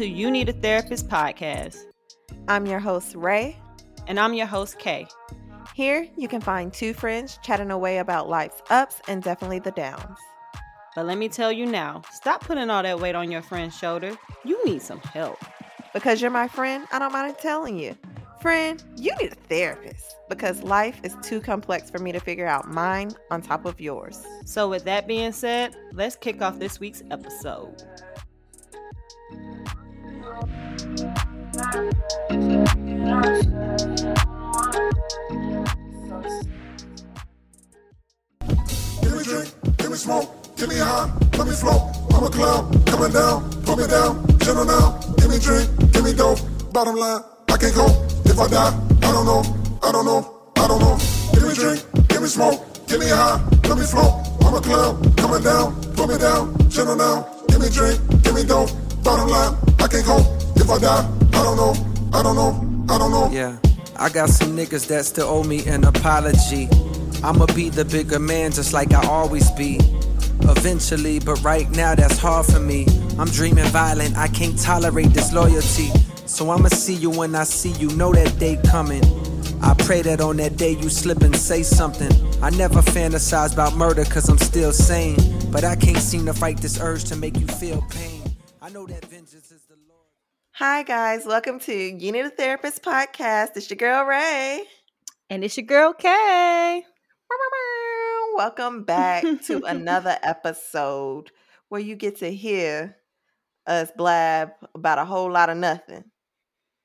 To You Need a Therapist podcast. I'm your host, Ray. And I'm your host, Kay. Here, you can find two friends chatting away about life's ups and definitely the downs. But let me tell you now stop putting all that weight on your friend's shoulder. You need some help. Because you're my friend, I don't mind telling you. Friend, you need a therapist because life is too complex for me to figure out mine on top of yours. So, with that being said, let's kick off this week's episode. Give me drink, give me smoke, give me high, let me float. I'm a clown, coming down, put me down, gentle now. Give me drink, give me dope. Bottom line, I can't go. If I die, I don't know, I don't know, I don't know. Give me drink, give me smoke, give me high, let me float. I'm a clown, coming down, put me down, gentle now. Give me drink, give me dope. Bottom line, I can't go. If I die, I don't know, I don't know, I don't know. Yeah, I got some niggas that still owe me an apology. I'ma be the bigger man just like I always be. Eventually, but right now that's hard for me. I'm dreaming violent, I can't tolerate disloyalty. So I'ma see you when I see you, know that day coming. I pray that on that day you slip and say something. I never fantasize about murder cause I'm still sane. But I can't seem to fight this urge to make you feel pain. I know that vengeance is the Lord. Hi, guys. Welcome to You Need a Therapist podcast. It's your girl, Ray. And it's your girl, Kay. Welcome back to another episode where you get to hear us blab about a whole lot of nothing.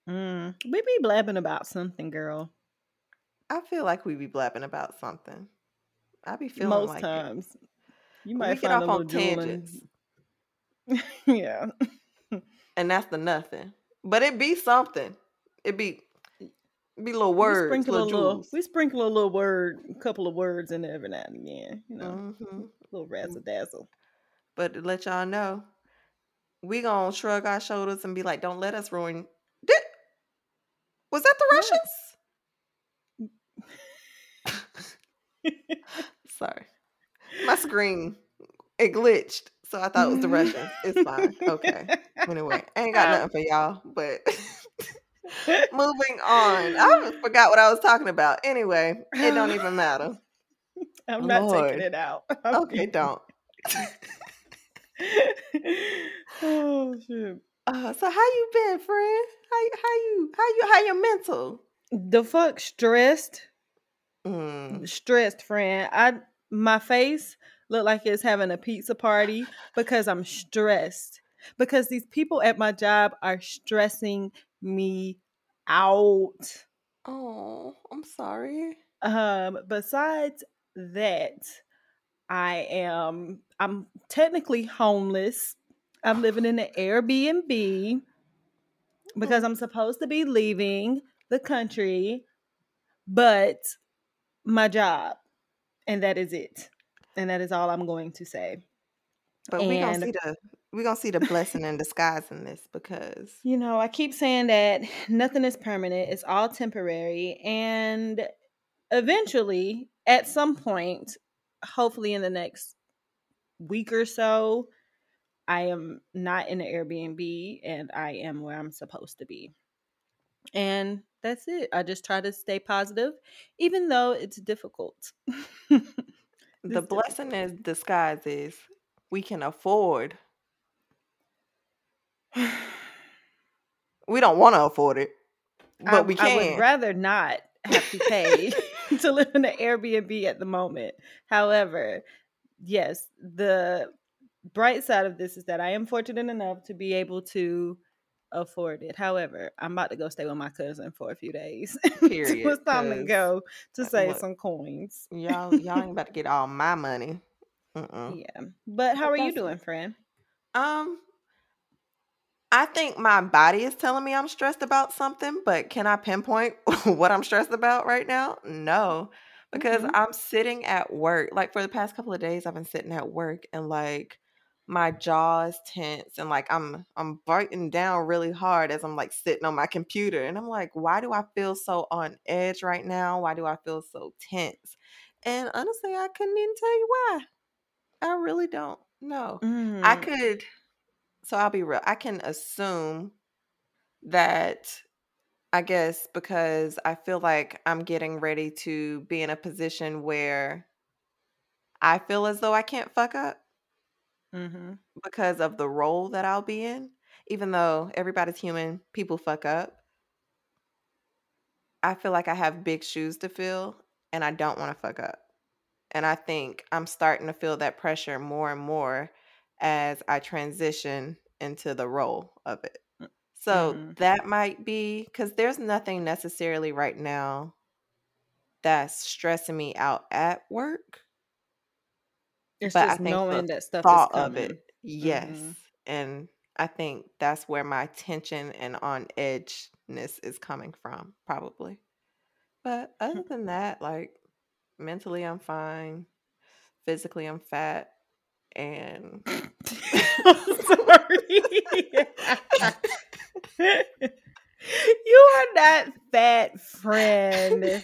Mm, we be blabbing about something, girl. I feel like we be blabbing about something. I be feeling Most like it. times. You We might get find off a on tangents. drooling. yeah. and that's the nothing. But it be something. It be be little words, we sprinkle little a little, we sprinkle a little word, a couple of words in there every now and again. You know, hmm a little razzle dazzle. But to let y'all know, we gonna shrug our shoulders and be like, "Don't let us ruin." Did, was that the? Russians? Sorry, my screen it glitched, so I thought it was the Russians. It's fine. Okay. Anyway, I ain't got nothing for y'all, but moving on. I forgot what I was talking about. Anyway, it don't even matter. I'm not Lord. taking it out. Okay, don't. oh shit. Uh, so how you been, friend? How you- how you how you how your mental? The fuck stressed, Mm. stressed friend. I my face look like it's having a pizza party because I'm stressed. Because these people at my job are stressing me out. Oh, I'm sorry. Um, besides that, I am I'm technically homeless. I'm living in an Airbnb because I'm supposed to be leaving the country, but my job, and that is it. And that is all I'm going to say. But we gonna see the we gonna see the blessing in disguise in this because You know, I keep saying that nothing is permanent, it's all temporary. And eventually, at some point, hopefully in the next week or so, I am not in an Airbnb and I am where I'm supposed to be. And that's it. I just try to stay positive, even though it's difficult. the blessing is disguise is we can afford. We don't want to afford it, but I, we I can. would rather not have to pay to live in an Airbnb at the moment. However, yes, the bright side of this is that I am fortunate enough to be able to afford it. However, I'm about to go stay with my cousin for a few days. Period, it's time to go to uh, save look, some coins. y'all, y'all ain't about to get all my money. Mm-mm. Yeah. But how But are you doing, friend? Um, I think my body is telling me I'm stressed about something, but can I pinpoint what I'm stressed about right now? No, because Mhm. I'm sitting at work. Like for the past couple of days, I've been sitting at work and like my jaw is tense and like I'm I'm biting down really hard as I'm like sitting on my computer and I'm like, why do I feel so on edge right now? Why do I feel so tense? And honestly, I couldn't even tell you why. I really don't know. I Mm. could so I'll be real. I can assume that I guess because I feel like I'm getting ready to be in a position where I feel as though I can't fuck up Mm-hmm. because of the role that I'll be in. Even though everybody's human, people fuck up. I feel like I have big shoes to fill and I don't want to fuck up. And I think I'm starting to feel that pressure more and more as I transition into the role of it. So Mhm. that might be because there's nothing necessarily right now that's stressing me out at work. It's But I just think knowing the that stuff is thought of coming. it, yes. Mhm. And I think that's where my tension and on edgeness is coming from, probably. But other than that, like mentally, I'm fine. Physically, I'm fat. And I'm sorry. you are not fat, friend.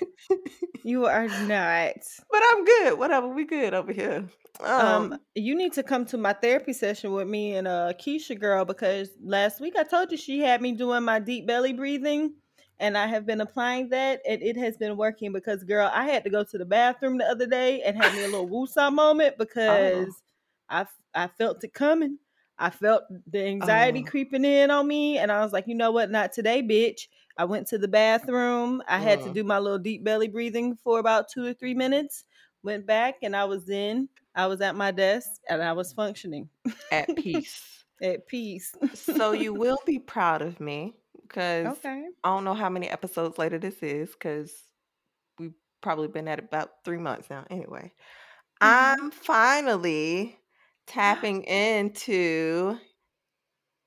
You are not. but I'm good. Whatever, we good over here. Um, Um, you need to come to my therapy session with me and uh Keisha girl because last week I told you she had me doing my deep belly breathing and I have been applying that and it has been working because girl, I had to go to the bathroom the other day and had me a little woosah moment because I I felt it coming. I felt the anxiety Oh. creeping in on me and I was like, you know what, not today, bitch. I went to the bathroom. I had to do my little deep belly breathing for about two or three minutes. Went back and I was in. I was at my desk and I was functioning at peace. at peace. so you will be proud of me because okay. I don't know how many episodes later this is because we've probably been at about three months now. Anyway, Mhm. I'm finally tapping into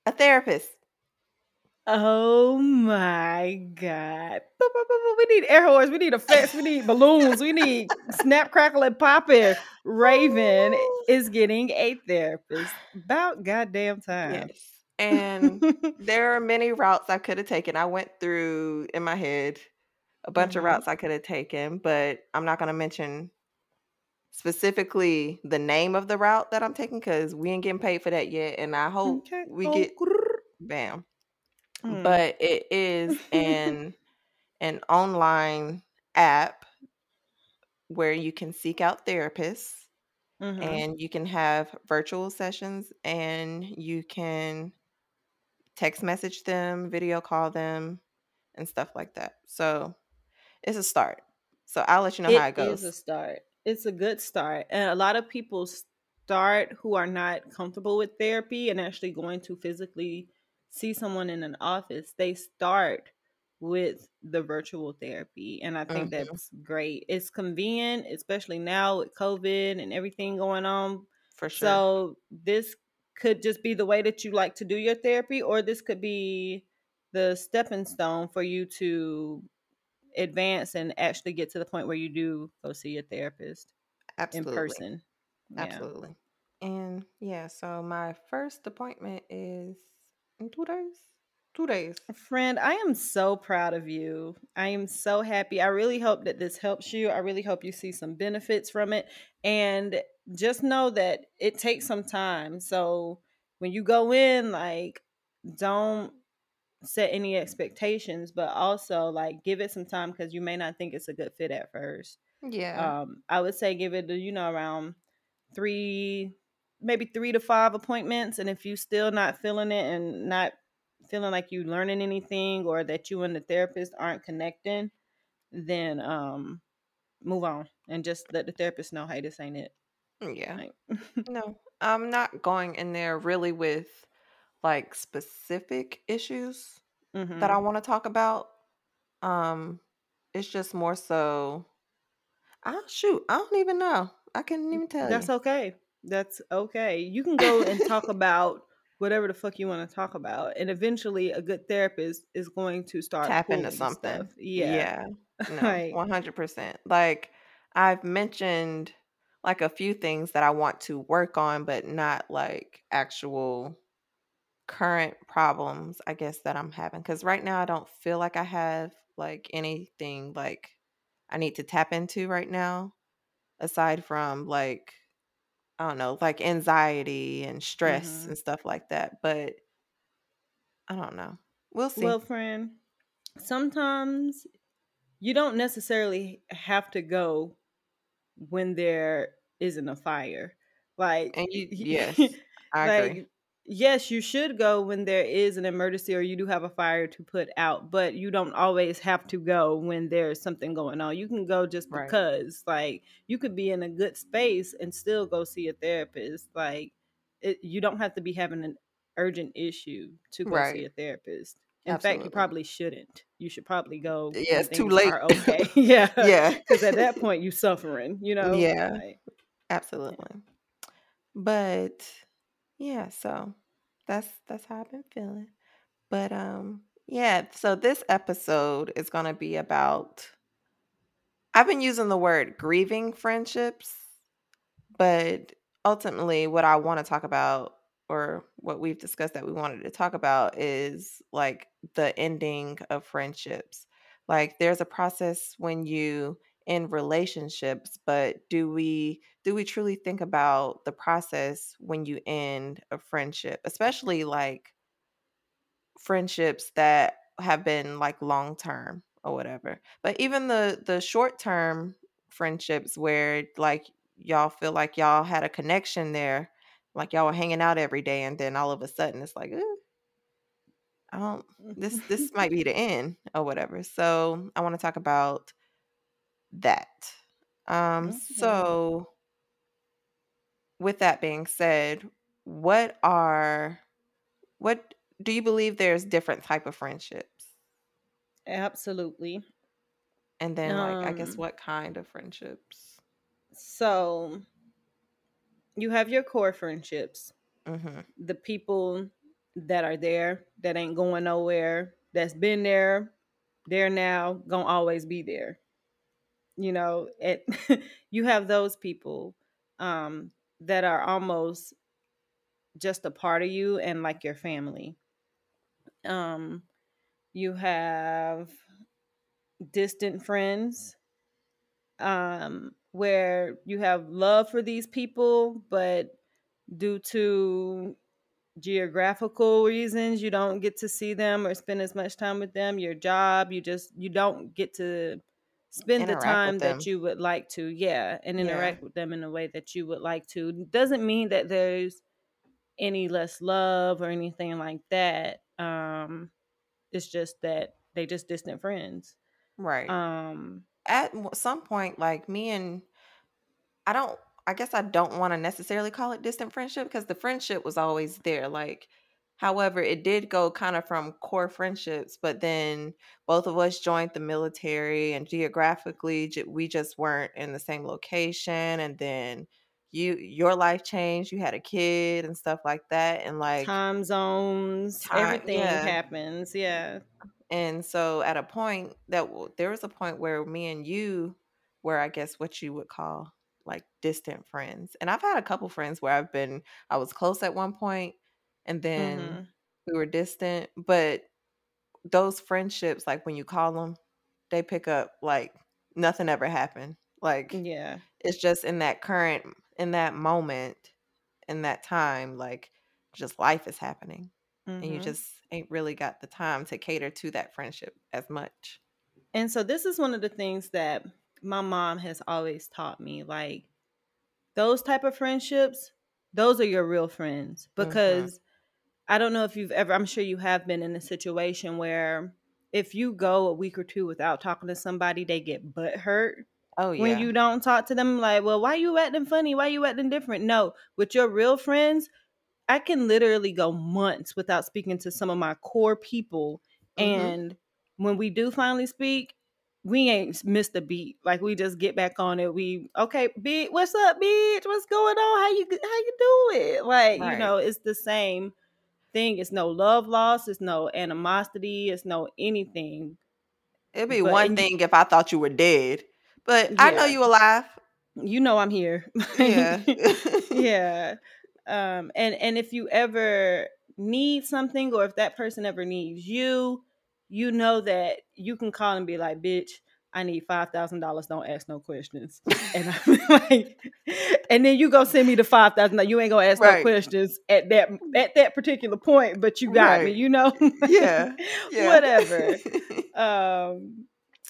a therapist. Oh my god. We need air horns. We need effects. We need balloons. We need snap, crackle, and pop it. Raven Ooh. is getting a therapist. About goddamn time. Yes. And there are many routes I could have taken. I went through in my head a bunch of Mhm. routes I could have taken, but I'm not going to mention specifically the name of the route that I'm taking because we ain't getting paid for that yet. And I hope Okay. we Oh, get bam. Mm. But it is an an online app where you can seek out therapists Mhm. and you can have virtual sessions and you can text message them, video call them, and stuff like that. So it's a start. So I'll let you know how it goes. It is a start. It's a good start. And a lot of people start who are not comfortable with therapy and actually going to physically see someone in an office. They start with the virtual therapy. And I think Mhm. that's great. It's convenient, especially now with COVID and everything going on. For sure. So this could just be the way that you like to do your therapy, or this could be the stepping stone for you to advance and actually get to the point where you do go see a therapist Absolutely. in person. Yeah. Absolutely. And yeah, so my first appointment is in two days. Two days. Friend, I am so proud of you. I am so happy. I really hope that this helps you. I really hope you see some benefits from it. And just know that it takes some time. So when you go in, like, don't set any expectations, but also like give it some time because you may not think it's a good fit at first. Yeah. Um, I would say give it, you know, around three, maybe three to five appointments. And if you still not feeling it and not feeling like you learning anything or that you and the therapist aren't connecting, then um move on and just let the therapist know, hey, this ain't it. yeah. Like, No, I'm not going in there really with like specific issues that mhm. I want to talk about. Um, it's just more so. I shoot. I don't even know. I couldn't even tell That's you. okay. That's okay. You can go and talk about whatever the fuck you want to talk about, and eventually, a good therapist is going to start Tap into something. stuff. Yeah, Yeah. One hundred percent. Like I've mentioned, like a few things that I want to work on, but not like actual current problems. I guess that I'm having because right now I don't feel like I have like anything like I need to tap into right now, aside from like I don't know, like anxiety and stress Mhm. and stuff like that. But I don't know. We'll see. Well, friend, sometimes you don't necessarily have to go when there isn't a fire. Like, and you, yes, I agree. Yes, you should go when there is an emergency or you do have a fire to put out, but you don't always have to go when there's something going on. You can go just Right. because. Like, you could be in a good space and still go see a therapist. Like, it, you don't have to be having an urgent issue to go see a therapist. In fact, you probably shouldn't. You should probably go. Yeah, it's too late. Okay. yeah. Yeah. Because at that point, you're suffering. You know. Yeah. Like, Absolutely. But yeah, so that's that's how I've been feeling. But um yeah, so this episode is going to be about I've been using the word grieving friendships, but ultimately what I want to talk about or what we've discussed that we wanted to talk about is like the ending of friendships. Like there's a process when you in relationships, but do we do we truly think about the process when you end a friendship, especially like friendships that have been like long term or whatever. But even the the short term friendships where like y'all feel like y'all had a connection there, like y'all were hanging out every day, and then all of a sudden it's like, "Ooh, I don't. This this might be the end or whatever. So I want to talk about that. Um. Okay. So with that being said, what are what do you believe there's different type of friendships? Absolutely. And then like I guess Um, what kind of friendships? So you have your core friendships, Mm-hmm. the people that are there, that ain't going nowhere, that's been there, there now, gonna always be there. You know, it you have those people um that are almost just a part of you and like your family. Um you have distant friends um where you have love for these people but due to geographical reasons you don't get to see them or spend as much time with them your job you just you don't get to spend the time that you would like to yeah and Yeah. interact with them in a way that you would like to doesn't mean that there's any less love or anything like that um it's just that they just distant friends Right. um At some point, like me and I don't. I guess I don't want to necessarily call it distant friendship because the friendship was always there. Like, however, it did go kind of from core friendships, but then both of us joined the military, and geographically, we just weren't in the same location. And then you, your life changed. You had a kid and stuff like that, and like time zones time, everything yeah. happens yeah And so at a point that there was a point where me and you were, I guess, what you would call like distant friends. And I've had a couple friends where I've been, I was close at one point and then Mhm. we were distant. But those friendships, like when you call them, they pick up like nothing ever happened. Like yeah it's just in that current, in that moment, in that time, like just life is happening. And you Mhm. just ain't really got the time to cater to that friendship as much. and so this is one of the things that my mom has always taught me like those type of friendships those are your real friends Mhm. because i don't know if you've ever i'm sure you have been in a situation where if you go a week or two without talking to somebody they get butt hurt Oh yeah. when you don't talk to them like well why you acting funny? Why you acting different? No with your real friends i can literally go months without speaking to some of my core people Mhm. and when we do finally speak we ain't missed a beat like we just get back on it we okay bitch what's up bitch? What's going on? How you how you doing? Like you know it's the same thing. It's no love loss. It's no animosity. It's no anything. It'd be but one thing if I thought you were dead, but I know yeah. you alive. you know i'm here. Yeah. yeah. Um and and if you ever need something or if that person ever needs you you know that you can call and be like bitch I need five thousand dollars. Don't ask no questions. And I'm like, and then you go send me the five thousand. You ain't gonna ask Right. no questions at that at that particular point, but you got me. You know. Yeah, yeah. Whatever. um,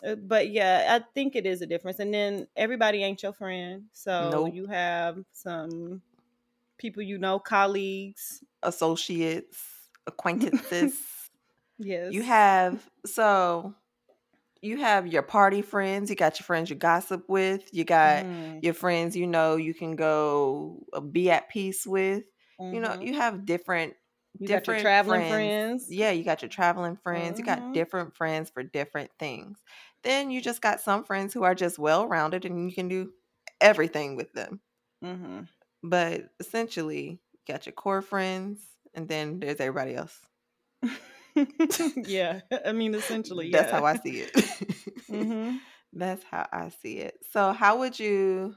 uh, but yeah, I think it is a difference. And then everybody ain't your friend, so Nope. you have some people you know, colleagues. Associates, acquaintances. Yes, You have so you have your party friends, you got your friends you gossip with, you got Mhm, your friends you know you can go uh, be at peace with. You know, mhm. you have different You different traveling friends. Yeah, you got your traveling friends. You got Mhm. different friends for different things. Then you just got some friends who are just well-rounded and you can do everything with them. hmm But essentially, you got your core friends and then there's everybody else. yeah, I mean, essentially, That's yeah. how I see it. hmm That's how I see it. So how would you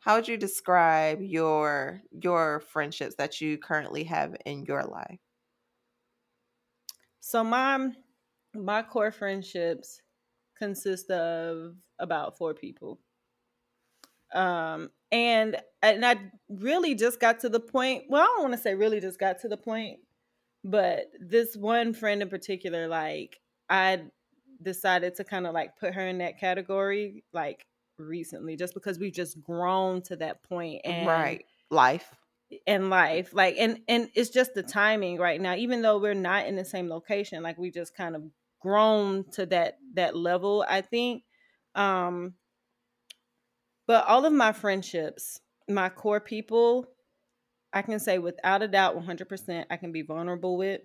how would you describe your your friendships that you currently have in your life? So my my core friendships consist of about four people. Um and and I really just got to the point, well, I don't want to say really just got to the point, but this one friend in particular like I decided to kind of like put her in that category like recently just because we've just grown to that point and right. Life. in life like and and it's just the timing right now even though we're not in the same location like we just kind of grown to that that level i think um but all of my friendships my core people i can say without a doubt 100% i can be vulnerable with.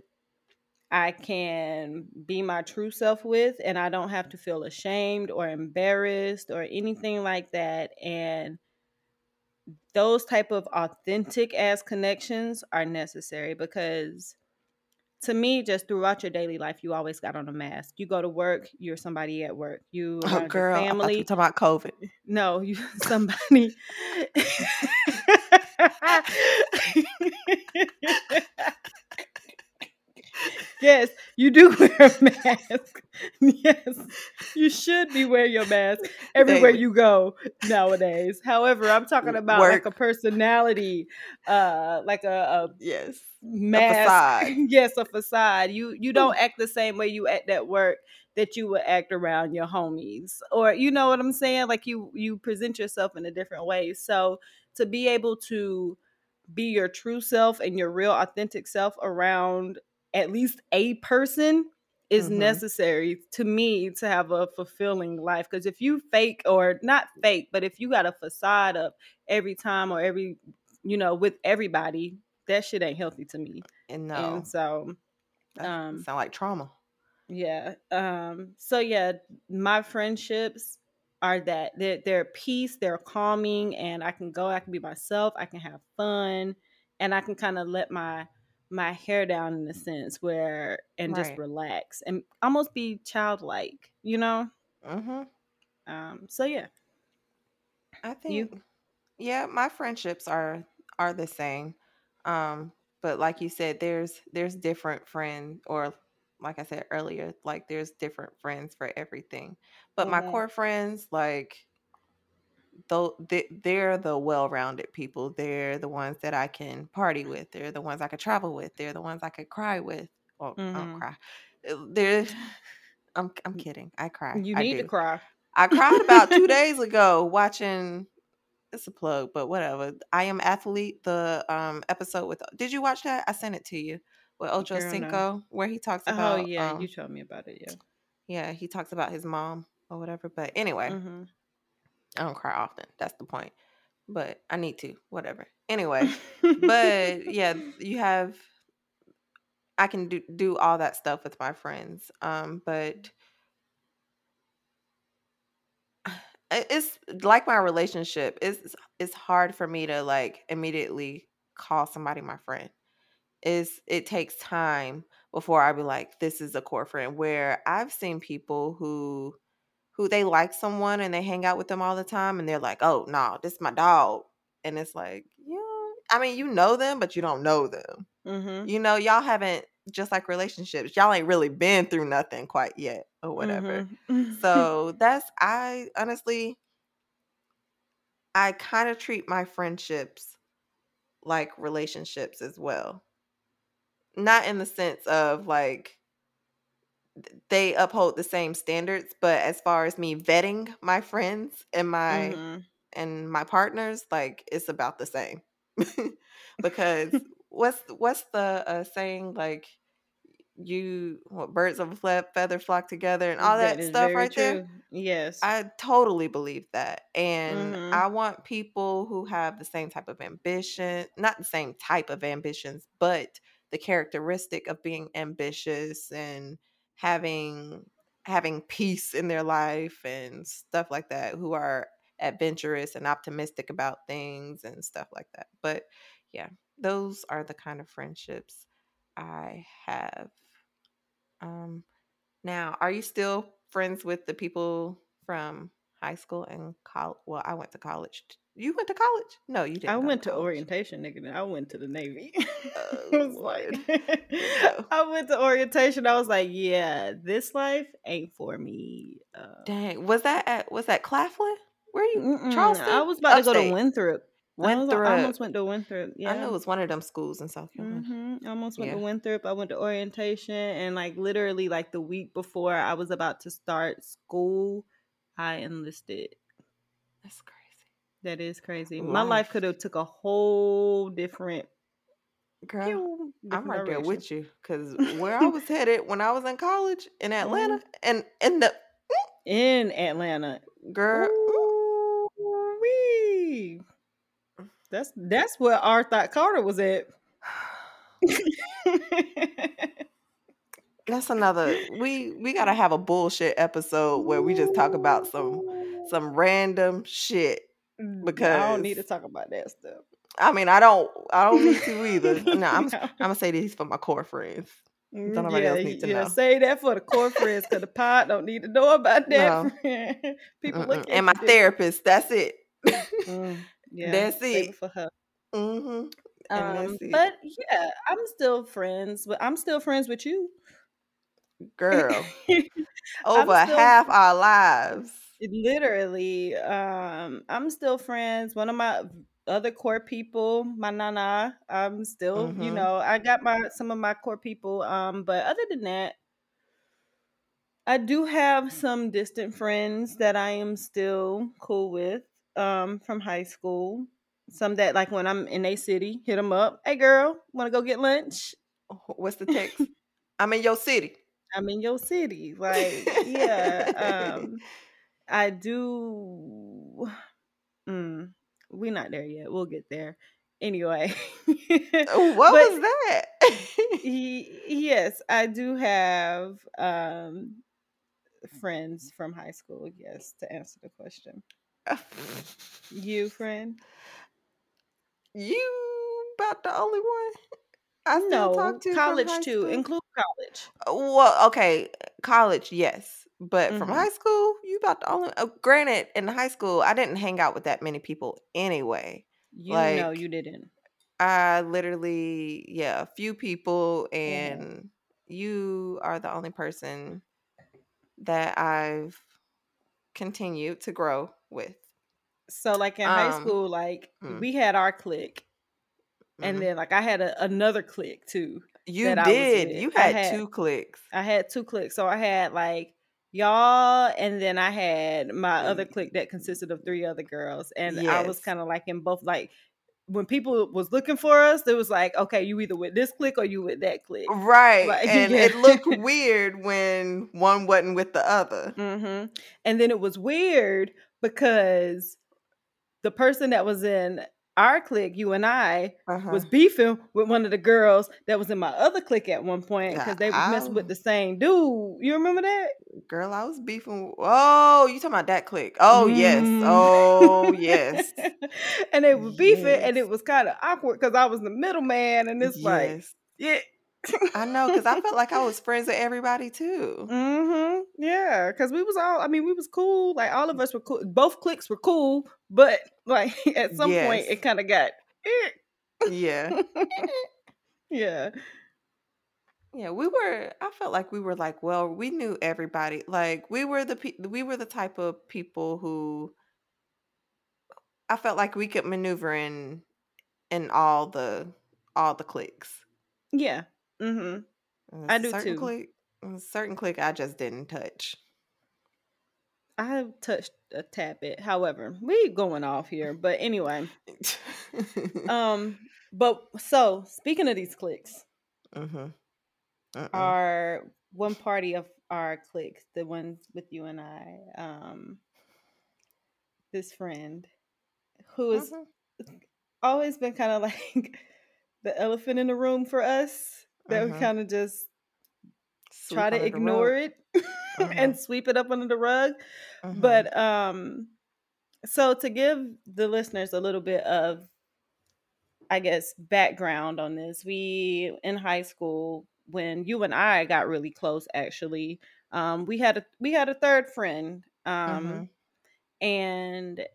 I can be my true self with and i don't have to feel ashamed or embarrassed or anything like that. And those type of authentic ass connections are necessary because to me just throughout your daily life you always got on a mask. You go to work you're somebody at work. You Oh, girl, your I thought you family. talking about COVID. no you somebody yes you do wear a mask. Yes you should be wearing your mask everywhere you go nowadays. However i'm talking about like a personality uh like a, a Yes. mask. facade. yes a facade. You you don't act the same way you act at work that you would act around your homies or you know what i'm saying? Like you you present yourself in a different way. So to be able to be your true self and your real authentic self around at least a person is Mhm. necessary to me to have a fulfilling life because if you fake or not fake but if you got a facade up every time or every you know with everybody that shit ain't healthy to me And no, and so that um, sound like trauma. yeah um so yeah my friendships are that they're, they're peace they're calming and i can go i can be myself i can have fun and i can kind of let my my hair down in a sense where and just relax and almost be childlike you know Mm-hmm. um so yeah I You? think yeah, my friendships are are the same. Um, but like you said, there's there's different friend or like I said earlier, like there's different friends for everything. But my Mhm. core friends, like though they, they're the well-rounded people. They're the ones that I can party with. They're the ones I could travel with. They're the ones I could cry with. Well, I don't Mhm. cry. Uh, They're I'm I'm kidding. I cry. you need to cry I cried about two days ago watching. It's a plug, but whatever. I am athlete. The um episode with. Did you watch that? I sent it to you with Ocho Girl, no. Cinco, where he talks about. oh yeah um, you told me about it yeah yeah, he talks about his mom or whatever. But anyway, Mhm. I don't cry often. That's the point. But I need to. Whatever. Anyway, but yeah, you have. I can do do all that stuff with my friends. Um, but it's like my relationship it's it's hard for me to like immediately call somebody my friend is it takes time before i be like this is a core friend where i've seen people who who they like someone and they hang out with them all the time and they're like oh no this is my dog and it's like yeah i mean you know them but you don't know them Mhm. you know y'all haven't just like relationships. Y'all ain't really been through nothing quite yet or whatever. Mhm. So that's I honestly I kind of treat my friendships like relationships as well. Not in the sense of like they uphold the same standards, but as far as me vetting my friends and my Mhm. and my partners, like it's about the same. because what's what's the uh, saying like you what birds of a feather flock together and all that stuff very right there. Yes. I totally believe that. And Mhm. I want people who have the same type of ambition, not the same type of ambitions, but the characteristic of being ambitious and having having peace in their life and stuff like that who are adventurous and optimistic about things and stuff like that. But yeah, those are the kind of friendships I have. Um now, are you still friends with the people from high school and college? Well, I went to college. You went to college? No, you didn't. I went to college. orientation, nigga. I went to the Navy. Oh, I was like, No. I went to orientation. I was like, yeah, this life ain't for me. Um, Dang, was that at was that Claflin? Where you? mm-mm, Charleston. I was about to go to Upstate? Winthrop. I, almost went to Winthrop. Yeah. I know it was one of them schools in South Carolina. hmm I almost went to Winthrop. I went to orientation, and like literally, like the week before I was about to start school, I enlisted. That's crazy, That is crazy. My life Life. could have took a whole different. girl. pew, I'm different right there with you because where I was headed when I was in college in Atlanta, Mm-hmm. and in the in Atlanta. girl, Ooh-wee. That's that's where R. Thought Carter was at. that's another we we gotta have a bullshit episode where we just talk about some some random shit I don't need to talk about that stuff. i mean i don't i don't need to either no i'm No. i'm gonna say these for my core friends Mm, Don't nobody yeah, else need to yeah, know. say that for the core friends because the pod don't need to know about that. No. People Mm-mm. look at and my therapist that's it. Mm, yeah, That's it. for her. hmm Um, it. but yeah, I'm still friends. But I'm still friends with you. girl over still- half our lives Literally, um, I'm still friends. One of my other core people, my nana, I'm still, you Mhm. know, I got my some of my core people. Um, but other than that, I do have some distant friends that I am still cool with, um, from high school. Some that like when I'm in a city, hit them up. Hey, girl, want to go get lunch? what's the text i'm in your city I'm in your city. Like, yeah. Um, I do. Mm, we're not there yet. We'll get there. Anyway. Oh, what was that he- yes, I do have um friends from high school. Yes, to answer the question. You, friend? You about the only one I still No, talk to college too. Include college. Well, okay, college, yes, but from Mhm. high school, you about the only. Uh, granted, in high school, I didn't hang out with that many people anyway. You know Like, you didn't. I literally, yeah, a few people, Mhm. and you are the only person that I've continued to grow with. So like in high Um, school, like mm. we had our clique. And Mhm. then like I had a, another clique too. you that I was did. with. You I had, had- two clicks. I had two cliques. So I had like y'all and then I had my other Y- clique that consisted of three other girls. And I was kind of like in both like when people was looking for us, it was like, okay, you either with this clique or you with that clique. Right. Like, and yeah. it looked weird when one wasn't with the other. hmm And then it was weird because the person that was in our clique, you and I, Uh-huh. was beefing with one of the girls that was in my other clique at one point because they was messing with the same dude. You remember that? Girl, I was beefing. Oh, you talking about that click? Oh, yes. Mm. Oh, yes. and they were beefing, and it was kind of awkward because I was the middleman, and it's like, yeah, I know, because I felt like I was friends with everybody too. mm-hmm, yeah, because we was all, I mean, we was cool. Like all of us were cool. Both cliques were cool, but like at some point, it kind of got, eh. Yeah. yeah. Yeah, we were. I felt like we were like, well, we knew everybody. Like we were the pe- we were the type of people who I felt like we could maneuver in in all the all the cliques. Yeah. Mm-hmm. I do certain too. a certain clique, I just didn't touch. I have touched a tap it. However, we going off here. But anyway. Um, but so speaking of these cliques, mm-hmm. Uh-uh. our one party of our cliques, the ones with you and I, um, this friend who has Mhm. always been kind of like the elephant in the room for us that we Mhm. kind of just Sweep try to ignore it Mhm. and sweep it up under the rug. Mhm. But um so to give the listeners a little bit of I guess background on this, we in high school when you and I got really close actually, um we had a we had a third friend. Um Mhm. and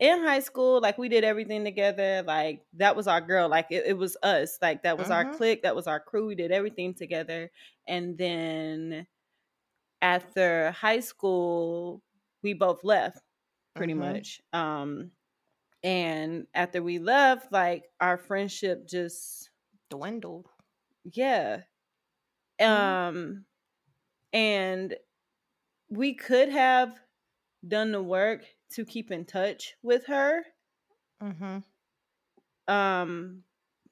in high school, like we did everything together. Like that was our girl. Like it, it was us. Like that was our clique. That was our crew. We did everything together. And then after high school, we both left pretty Mhm. much. Um, and after we left, like our friendship just dwindled. yeah. Mhm. Um, and we could have done the work to keep in touch with her. Mm-hmm. um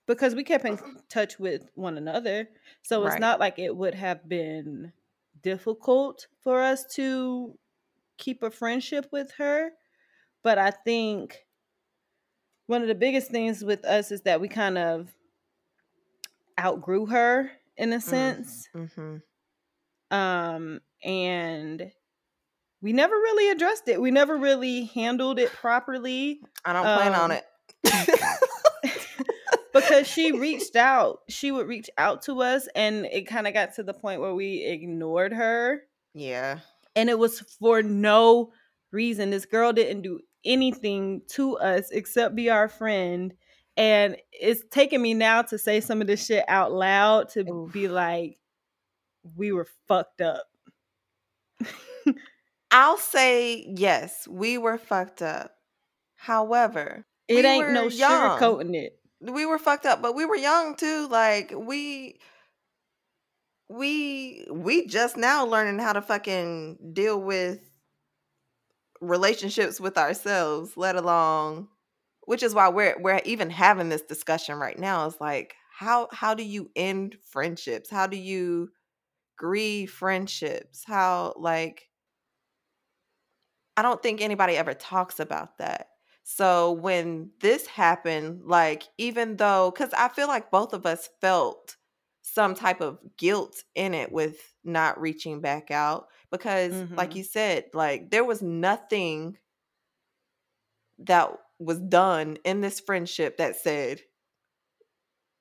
because we kept in touch with one another so it's Right. not like it would have been difficult for us to keep a friendship with her but i think one of the biggest things with us is that we kind of outgrew her in a sense Mm-hmm. um and we never really addressed it we never really handled it properly I don't plan on Um, it. because she reached out she would reach out to us and it kind of got to the point where we ignored her yeah. and it was for no reason this girl didn't do anything to us except be our friend and it's taking me now to say some of this shit out loud to Oof. be like we were fucked up I'll say yes, we were fucked up. However, it we ain't no young. sugarcoating it We were fucked up, but we were young too. Like we we we just now learning how to fucking deal with relationships with ourselves, let alone which is why we're we're even having this discussion right now. Is like how how do you end friendships? How do you grieve friendships? How like I don't think anybody ever talks about that. So when this happened, like even though cuz I feel like both of us felt some type of guilt in it with not reaching back out because like Mhm. you said, like there was nothing that was done in this friendship that said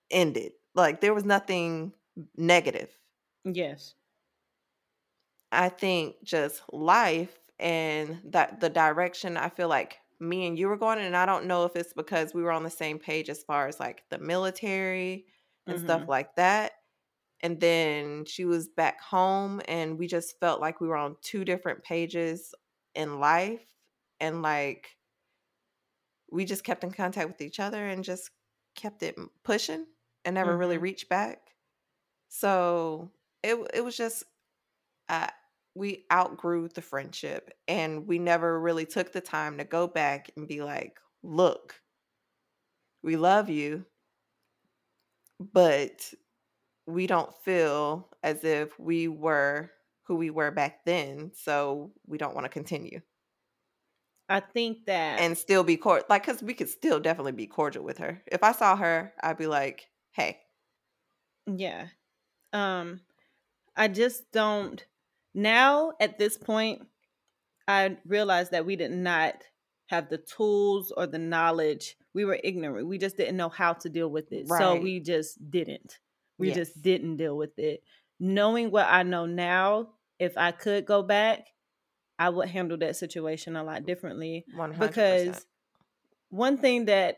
ended. Like there was nothing negative. yes I think just life and that the direction I feel like me and you were going, and I don't know if it's because we were on the same page as far as like the military and stuff Mhm. like that. And then she was back home, and we just felt like we were on two different pages in life. And like we just kept in contact with each other and just kept it pushing and never really Mhm. reached back. So it it was just uh, we outgrew the friendship and we never really took the time to go back and be like, look, we love you, but we don't feel as if we were who we were back then. So we don't want to continue i think that and still be cordial. Like, because we could still definitely be cordial with her. If I saw her, I'd be like, hey, Yeah. Um I just don't now at this point I realized that we did not have the tools or the knowledge. We were ignorant. We just didn't know how to deal with it. So we just didn't. We Yes. just didn't deal with it. Knowing what I know now, if I could go back, I would handle that situation a lot differently 100%. because one thing that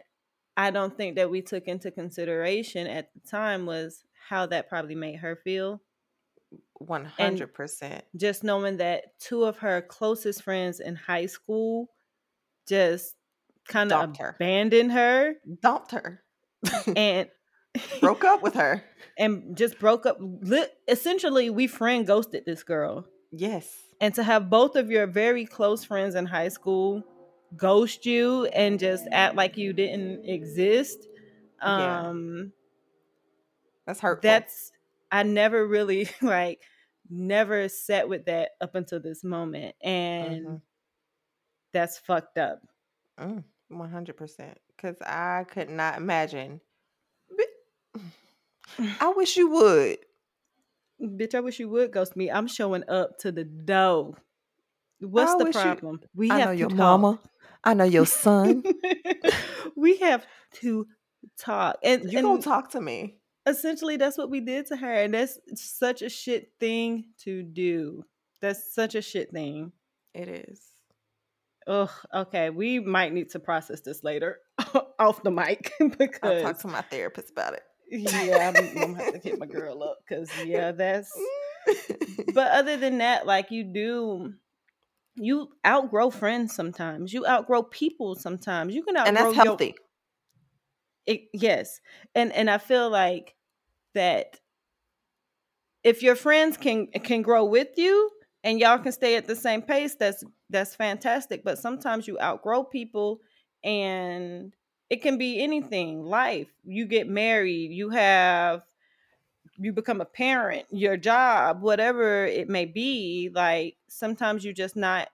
I don't think that we took into consideration at the time was how that probably made her feel. One hundred percent. Just knowing that two of her closest friends in high school just kind of abandoned her Dumped her. and Broke up with her. and just broke up. Essentially, we friend ghosted this girl. Yes. And to have both of your very close friends in high school ghost you and just act like you didn't exist, Yeah. um, That's hurtful. that's I never really like never sat with that up until this moment, and Mhm. that's fucked up. Mm, One hundred percent. Because I could not imagine. I wish you would. Bitch, I wish you would ghost me. I'm showing up to the dough. What's I the wish you- problem? we I have know your talk. mama. I know your son. we have to talk, and You and gonna talk to me? Essentially that's what we did to her, and that's such a shit thing to do. That's such a shit thing. It is. Ugh. Okay, we might need to process this later off the mic I'll talk to my therapist about it. yeah, I'm, I'm gonna have to hit my girl up because yeah, that's. But other than that, like you do, you outgrow friends sometimes. You outgrow people sometimes. You can outgrow and that's your- healthy. It, yes and and i feel like that if your friends can can grow with you and y'all can stay at the same pace that's that's fantastic but sometimes you outgrow people and it can be anything life you get married you have you become a parent your job whatever it may be like sometimes you're just not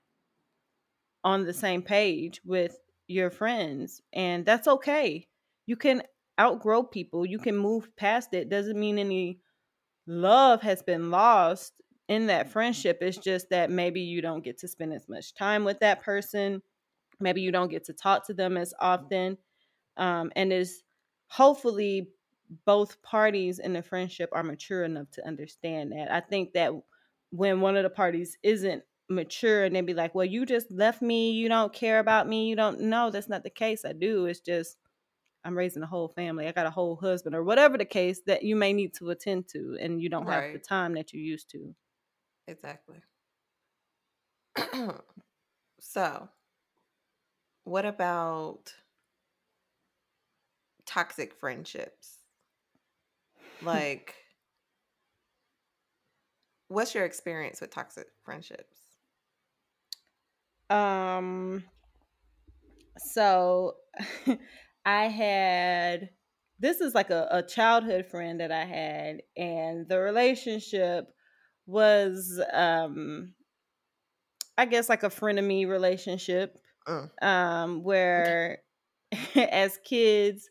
on the same page with your friends and that's okay you can outgrow people you can move past it doesn't mean any love has been lost in that friendship it's just that maybe you don't get to spend as much time with that person maybe you don't get to talk to them as often um, and is hopefully both parties in the friendship are mature enough to understand that. I think that when one of the parties isn't mature and they be like well you just left me you don't care about me you don't know that's not the case i do it's just i'm raising a whole family i got a whole husband or whatever the case that you may need to attend to and you don't have the time that you used to Exactly. so, what about toxic friendships? Like, what's your experience with toxic friendships? Um so I had this is like a, a childhood friend that I had and the relationship was um I guess like a frenemy relationship. Mm. Um where as kids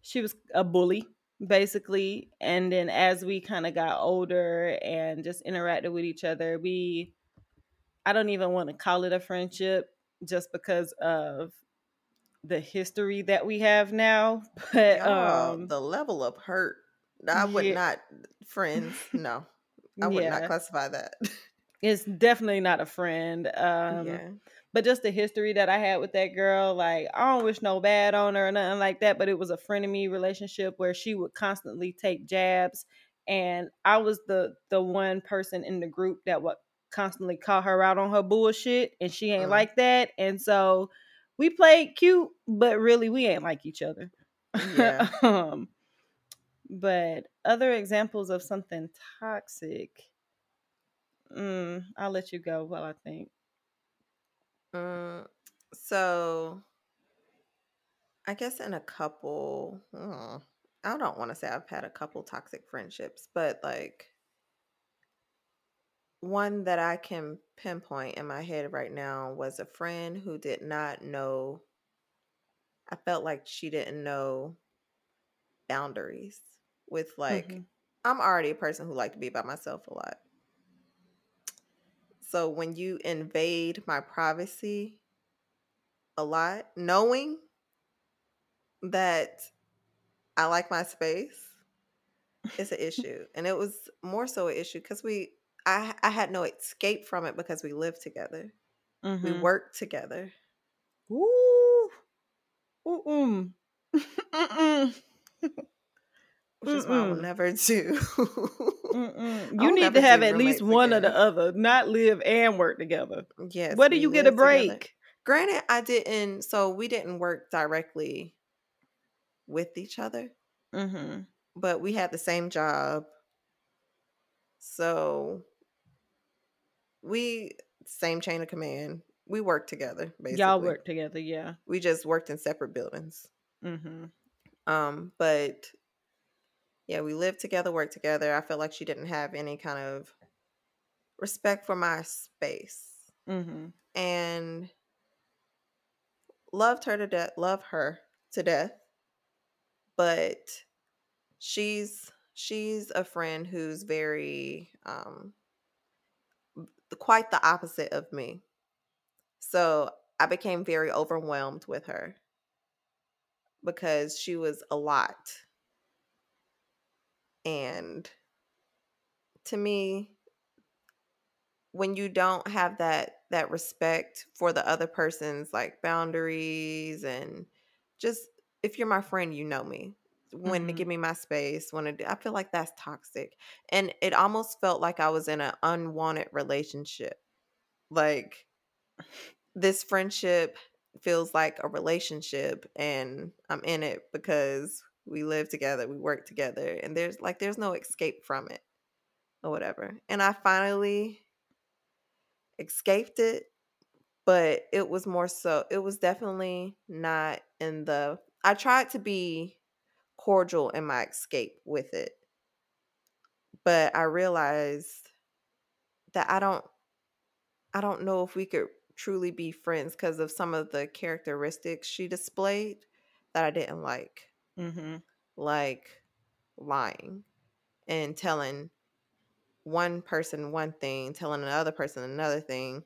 she was a bully basically and then as we kind of got older and just interacted with each other we I don't even want to call it a friendship just because of the history that we have now. But um the level of hurt. I would yeah. not friends. No, I would not classify that. it's definitely not a friend. Um yeah, but just the history that I had with that girl, like I don't wish no bad on her or nothing like that, but it was a frenemy relationship where she would constantly take jabs and I was the the one person in the group that would constantly call her out on her bullshit and she ain't Mm. like that. And so we played cute, but really we ain't like each other. Yeah. um but other examples of something toxic. Mm, I'll let you go while I think. Mm, so I guess in a couple, mm, I don't want to say I've had a couple toxic friendships, but like one that I can pinpoint in my head right now was a friend who did not know. I felt like she didn't know boundaries with like Mhm. I'm already a person who like to be by myself a lot. So when you invade my privacy a lot, knowing that I like my space it's an issue. And it was more so an issue because we I I had no escape from it because we lived together. We Mhm. worked together. Ooh. Ooh. Mm-mm. which is why I will never do. Mm-mm. You need to have at least one or the other, not live and work together. Yes. Where do you get a lived together. break? Granted, I didn't. So we didn't work directly with each other, Mm-hmm. but we had the same job. So we same chain of command. We worked together basically. Y'all work together, yeah. We just worked in separate buildings. Mm-hmm. Um, but yeah, we lived together, worked together. I felt like she didn't have any kind of respect for my space. Mm-hmm. And loved her to death, love her to death. But she's she's a friend who's very um quite the opposite of me. So I became very overwhelmed with her because she was a lot. And to me, when you don't have that that respect for the other person's like boundaries and just if you're my friend, you know me. When to Mhm. give me my space, when to, I feel like that's toxic. And it almost felt like I was in an unwanted relationship. Like this friendship feels like a relationship and I'm in it because we live together, we work together, and there's like there's no escape from it or whatever. And I finally escaped it, but it was more so it was definitely not in the I tried to be cordial in my escape with it. But I realized that I don't I don't know if we could truly be friends because of some of the characteristics she displayed that I didn't like. Mm-hmm. Like lying and telling one person one thing, telling another person another thing.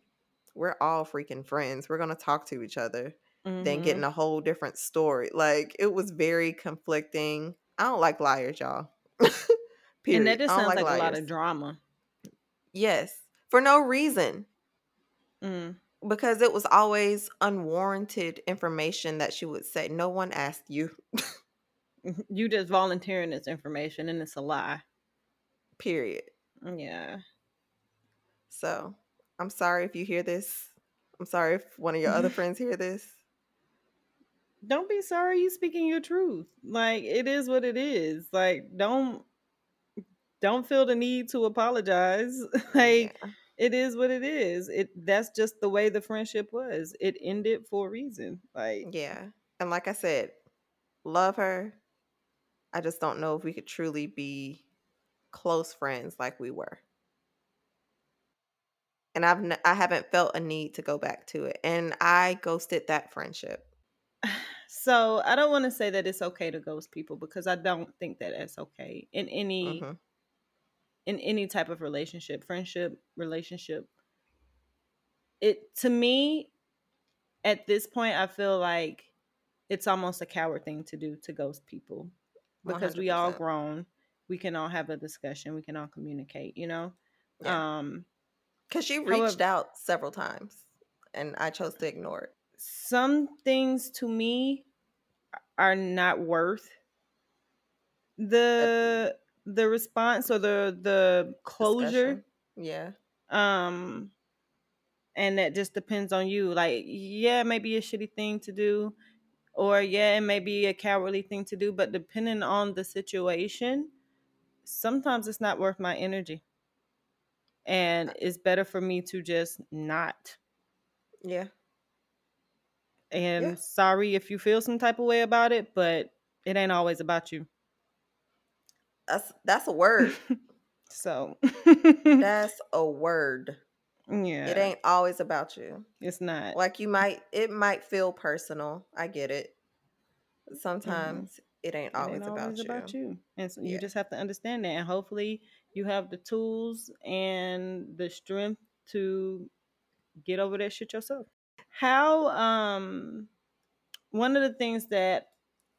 We're all freaking friends. We're gonna talk to each other. Then Mm-hmm. getting a whole different story. Like it was very conflicting. I don't like liars, y'all. Period. And that just sounds like, a lot of drama. Yes. For no reason. Mm. because it was always unwarranted information that she would say. No one asked you. You just volunteering this information and it's a lie. Period. Yeah. So I'm sorry if you hear this. I'm sorry if one of your other friends hear this. Don't be sorry you speaking your truth. Like it is what it is. Like don't don't feel the need to apologize. like Yeah. it is what it is. It that's just the way the friendship was. It ended for a reason. Like yeah. And like I said, love her. I just don't know if we could truly be close friends like we were. And I've n- I haven't felt a need to go back to it. And I ghosted that friendship. So I don't want to say that it's okay to ghost people because I don't think that that's okay in any Mhm. in any type of relationship, friendship, relationship. It to me at this point I feel like it's almost a coward thing to do to ghost people because we all grown. We can all have a discussion, we can all communicate, you know? Yeah. Um Because she reached However- out several times and I chose to ignore it. Some things to me are not worth the the response or the the closure Discussion. Yeah. um and that just depends on you like yeah it may be a shitty thing to do or yeah it may be a cowardly thing to do but depending on the situation sometimes it's not worth my energy and it's better for me to just not Yeah. And Yeah. sorry if you feel some type of way about it but it ain't always about you That's that's a word. so that's a word. yeah It ain't always about you. it's not Like you might it might feel personal. I get it. Mm-hmm. Sometimes it ain't It always, ain't about, always you. about you. And so you just have to understand that. And hopefully you have the tools and the strength to get over that shit yourself. How um one of the things that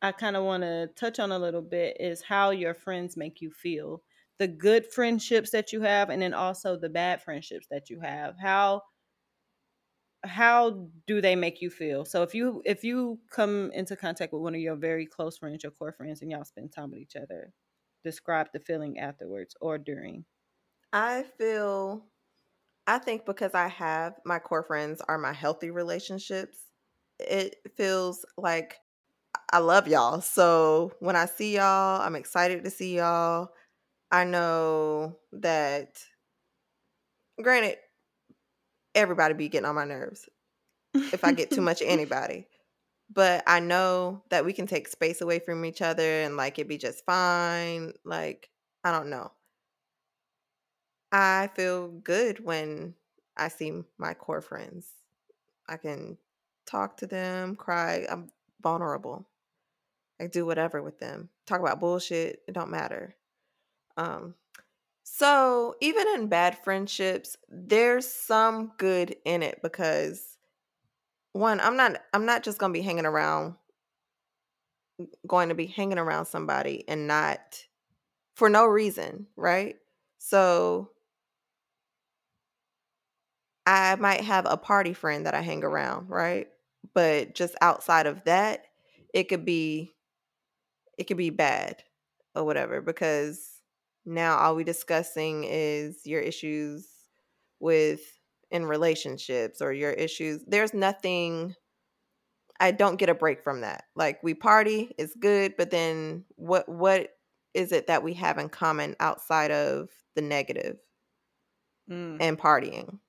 I kind of want to touch on a little bit is how your friends make you feel. The good friendships that you have and then also the bad friendships that you have. How how do they make you feel? So if you if you come into contact with one of your very close friends, your core friends, and y'all spend time with each other, describe the feeling afterwards or during? I feel I think because I have my core friends are my healthy relationships, it feels like I love y'all. So when I see y'all, I'm excited to see y'all. I know that granted everybody be getting on my nerves if I get too much anybody. But I know that we can take space away from each other and like it be just fine. Like, I don't know. I feel good when I see my core friends. I can talk to them, cry. I'm vulnerable. I do whatever with them. Talk about bullshit. It don't matter. Um, so even in bad friendships, there's some good in it because one, I'm not I'm not just gonna be hanging around going to be hanging around somebody and not for no reason, right? So I might have a party friend that I hang around, right? But just outside of that, it could be it could be bad or whatever because now all we discussing is your issues with in relationships or your issues. There's nothing I don't get a break from that. Like we party, it's good, but then what what is it that we have in common outside of the negative Mm, and partying?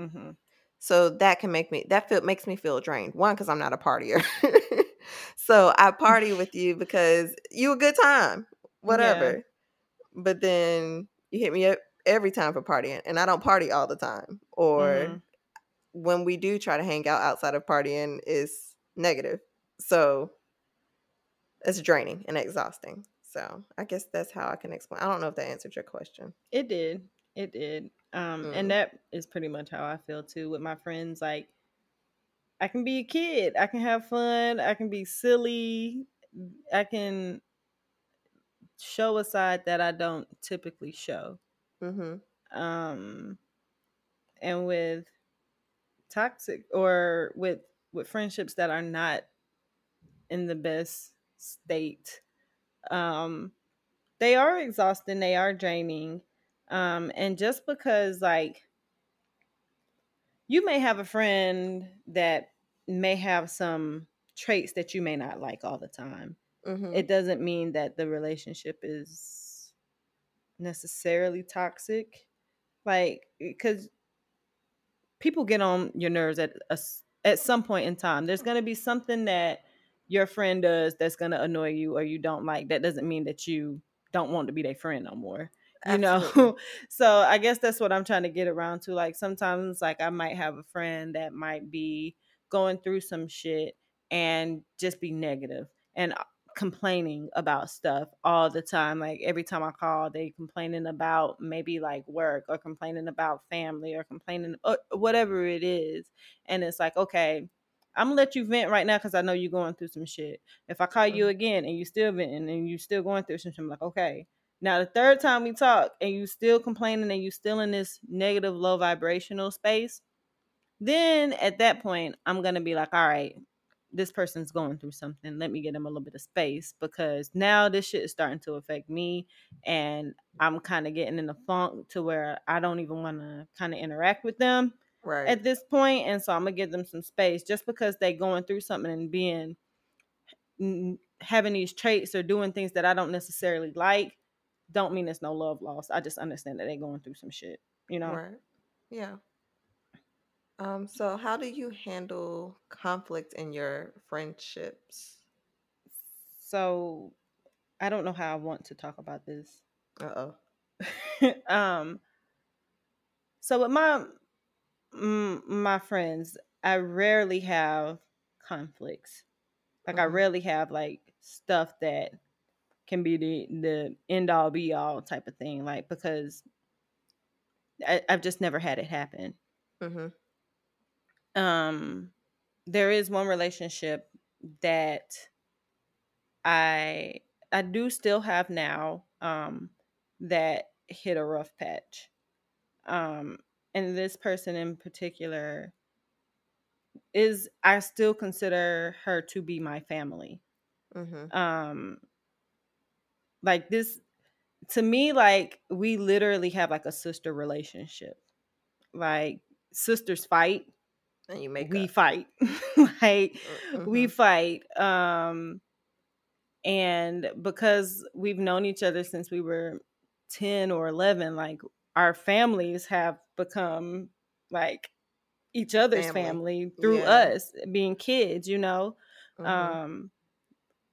Mhm. So that can make me that feel makes me feel drained. One, because I'm not a partier. so I party with you because you a good time, whatever. But then you hit me up every time for partying, and I don't party all the time. Or Mhm. when we do try to hang out outside of partying, is negative. So it's draining and exhausting. So I guess that's how I can explain. I don't know if that answered your question. It did. It did. Um, Mm. and that is pretty much how I feel too with my friends. Like, I can be a kid. I can have fun. I can be silly. I can show a side that I don't typically show. Mm-hmm. Um, and with toxic or with with friendships that are not in the best state, um, they are exhausting. They are draining. Um, and just because like you may have a friend that may have some traits that you may not like all the time. Mm-hmm. It doesn't mean that the relationship is necessarily toxic. Like, because people get on your nerves at a at some point in time. There's going to be something that your friend does that's going to annoy you or you don't like. That doesn't mean that you don't want to be their friend no more you know? So i guess that's what i'm trying to get around to like sometimes like i might have a friend that might be going through some shit and just be negative and uh, complaining about stuff all the time like every time i call they complaining about maybe like work or complaining about family or complaining or whatever it is and it's like okay i'm gonna let you vent right now because i know you're going through some shit. If i call you Mhm. again and you still venting and you're still going through some shit i'm like okay now the third time we talk and you still complaining and you still in this negative low vibrational space, then at that point I'm gonna be like, all right, this person's going through something. Let me get them a little bit of space because now this shit is starting to affect me and I'm kind of getting in the funk to where I don't even want to kind of interact with them Right. at this point and so I'm going to give them some space just because they going through something and being having these traits or doing things that I don't necessarily like don't mean it's no love lost. I just understand that they're going through some shit, you know. Right. Yeah. Um, so how do you handle conflict in your friendships? So I don't know how I want to talk about this. Uh-oh. um so with my mm, my friends, I rarely have conflicts. Like I Mhm. rarely have like stuff that can be the the end all be all type of thing. Like because I, I've just never had it happen. Mm-hmm. Um there is one relationship that I I do still have now um that hit a rough patch. Um and this person in particular is I still consider her to be my family. Mm-hmm. Um like this to me, like we literally have like a sister relationship. Like sisters fight, And you make we up. fight. like we Mhm. fight. Um and because we've known each other since we were 10 or 11, like our families have become like each other's Family. family, through Yeah. us being kids, you know. Mhm. Um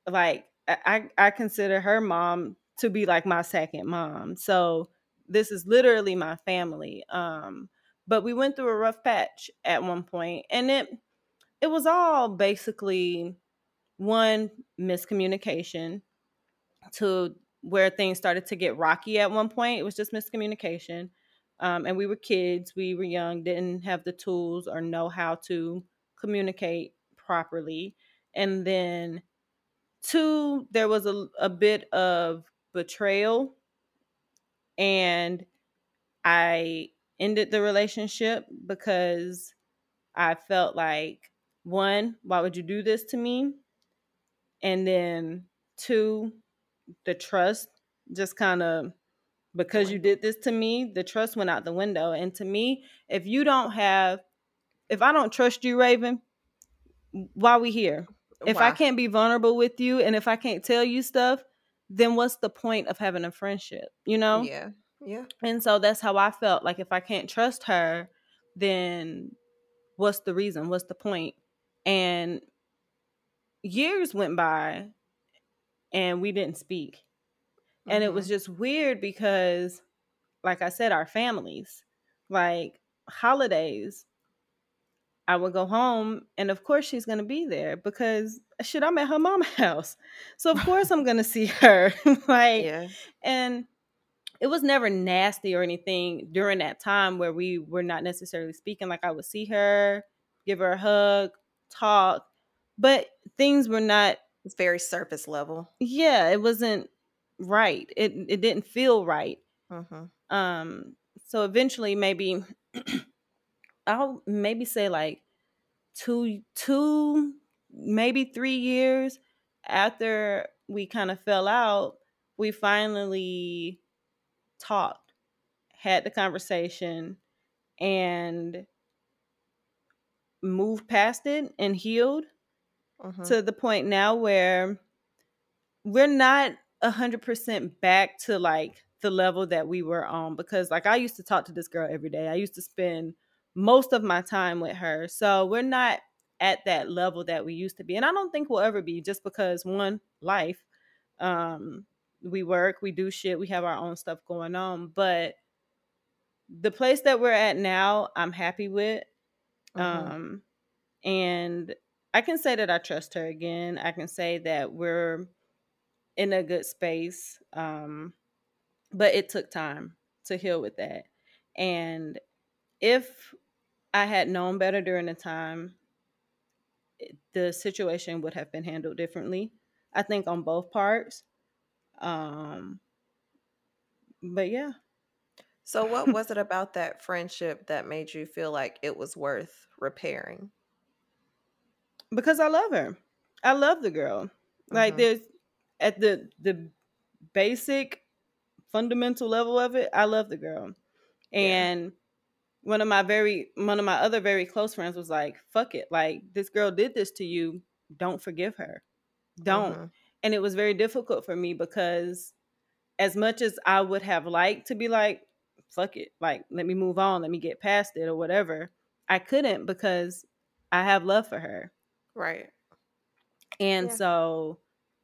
like I, I consider her mom to be like my second mom. So this is literally my family. Um but we went through a rough patch at one point and it it was all basically one miscommunication to where things started to get rocky at one point. It was just miscommunication. Um, and we were kids, we were young, didn't have the tools or know how to communicate properly. And then, two, there was a, a bit of betrayal. And I ended the relationship because I felt like, one, why would you do this to me? And then, two, the trust just kind of because you did this to me, the trust went out the window. And to me, if you don't have, if I don't trust you, Raven, why we here? If I can't be vulnerable with you and if I can't tell you stuff, then what's the point of having a friendship? You know? Yeah. Yeah. And so that's how I felt. Like if I can't trust her, then what's the reason? What's the point? And years went by and we didn't speak. And it was Mhm. just weird because, like I said, our families, like holidays, I would go home and of course she's gonna be there because shit, I'm at her mama's house. So of course I'm gonna see her. like Yeah. and it was never nasty or anything during that time where we were not necessarily speaking. Like I would see her, give her a hug, talk, but things were not It's very surface level. yeah, it wasn't right. It it didn't feel right. hmm Um so eventually maybe I'll maybe say like two two maybe 3 years after we kind of fell out, we finally talked, had the conversation and moved past it and healed hmm to the point now where we're not a hundred percent back to like the level that we were on because like I used to talk to this girl every day. I used to spend most of my time with her. So we're not at that level that we used to be. And I don't think we'll ever be just because one, life. Um we work, we do shit, we have our own stuff going on. But the place that we're at now, I'm happy with. Mhm. Um, and I can say that I trust her again. I can say that we're in a good space. Um, but it took time to heal with that. And if I had known better during the time, the situation would have been handled differently. I think on both parts. Um, but yeah, So, what was it about that friendship that made you feel like it was worth repairing? because I love her. I love the girl. Like Mhm. there's at the the basic fundamental level of it, I love the girl. And one of my very one of my other very close friends was like, "Fuck it. Like this girl did this to you. Don't forgive her. Don't." Mhm. And it was very difficult for me because as much as I would have liked to be like, "Fuck it. Like let me move on. Let me get past it or whatever." I couldn't because I have love for her. Right. And Yeah. so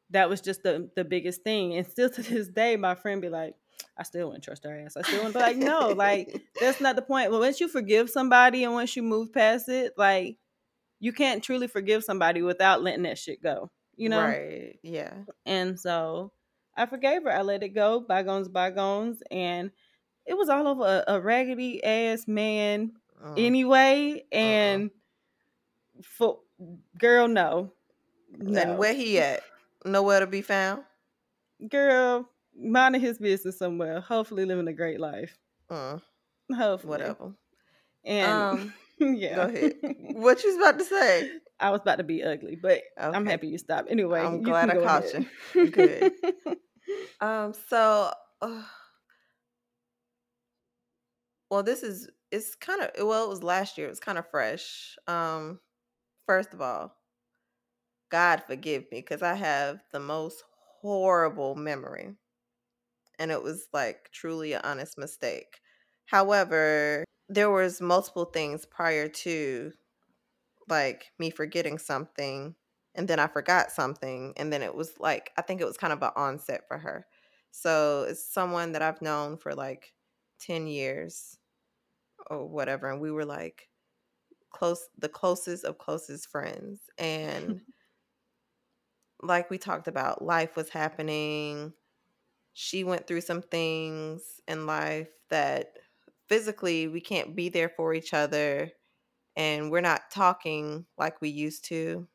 that was just the the biggest thing. And still to this day, my friend be like, I still wouldn't trust her ass. I still wouldn't be like, no, like that's not the point. But once you forgive somebody and once you move past it, like you can't truly forgive somebody without letting that shit go. You know? Right. Yeah. And so I forgave her. I let it go. Bygones, bygones. And it was all over a, a raggedy ass man Mm. anyway. And for girl, no. No. And where he at? Nowhere to be found. girl minding his business somewhere hopefully living a great life Mm, hopefully whatever. and Um, yeah Go ahead. What you was about to say? i was about to be ugly but i'm happy you stopped anyway I'm you glad can I caught ahead. you. Good. Um. So uh, well, this is it's kind of well, it was last year. It was kind of fresh. Um, first of all, God forgive me because I have the most horrible memory, and it was like truly an honest mistake. However, there was multiple things prior to like me forgetting something and then I forgot something and then it was like I think it was kind of an onset for her. So it's someone that I've known for like 10 years or whatever and we were like close the closest of closest friends and like we talked about life was happening she went through some things in life that physically we can't be there for each other and we're not talking like we used to.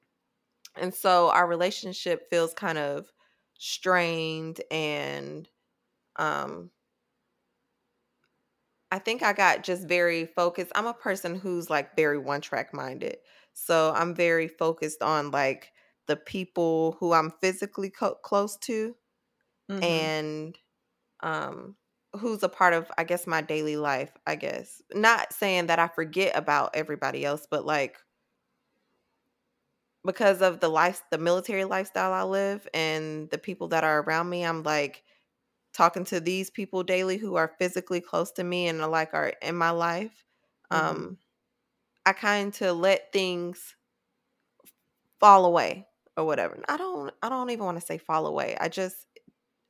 And so our relationship feels kind of strained and um I think I got just very focused. I'm a person who's like very one track minded. So I'm very focused on like the people who I'm physically co- close to Mhm. and um who's a part of I guess my daily life, I guess. Not saying that I forget about everybody else, but like because of the life the military lifestyle I live and the people that are around me, I'm like talking to these people daily who are physically close to me and are like are in my life. Mhm. Um I kind to let things fall away or whatever. I don't I don't even want to say fall away. I just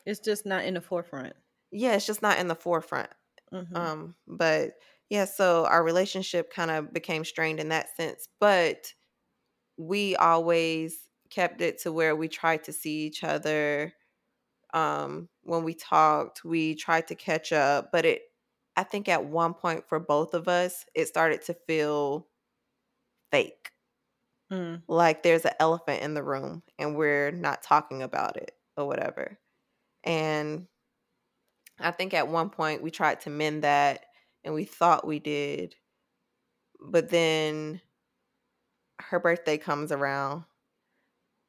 It's just not in the forefront. yeah, it's just not in the forefront. Mhm. Um, but yeah, so our relationship kind of became strained in that sense, but we always kept it to where we tried to see each other. Um, when we talked, we tried to catch up, but it I think at one point for both of us, it started to feel fake. Mm. Like there's an elephant in the room and we're not talking about it or whatever. And I think at one point we tried to mend that and we thought we did. But then her birthday comes around.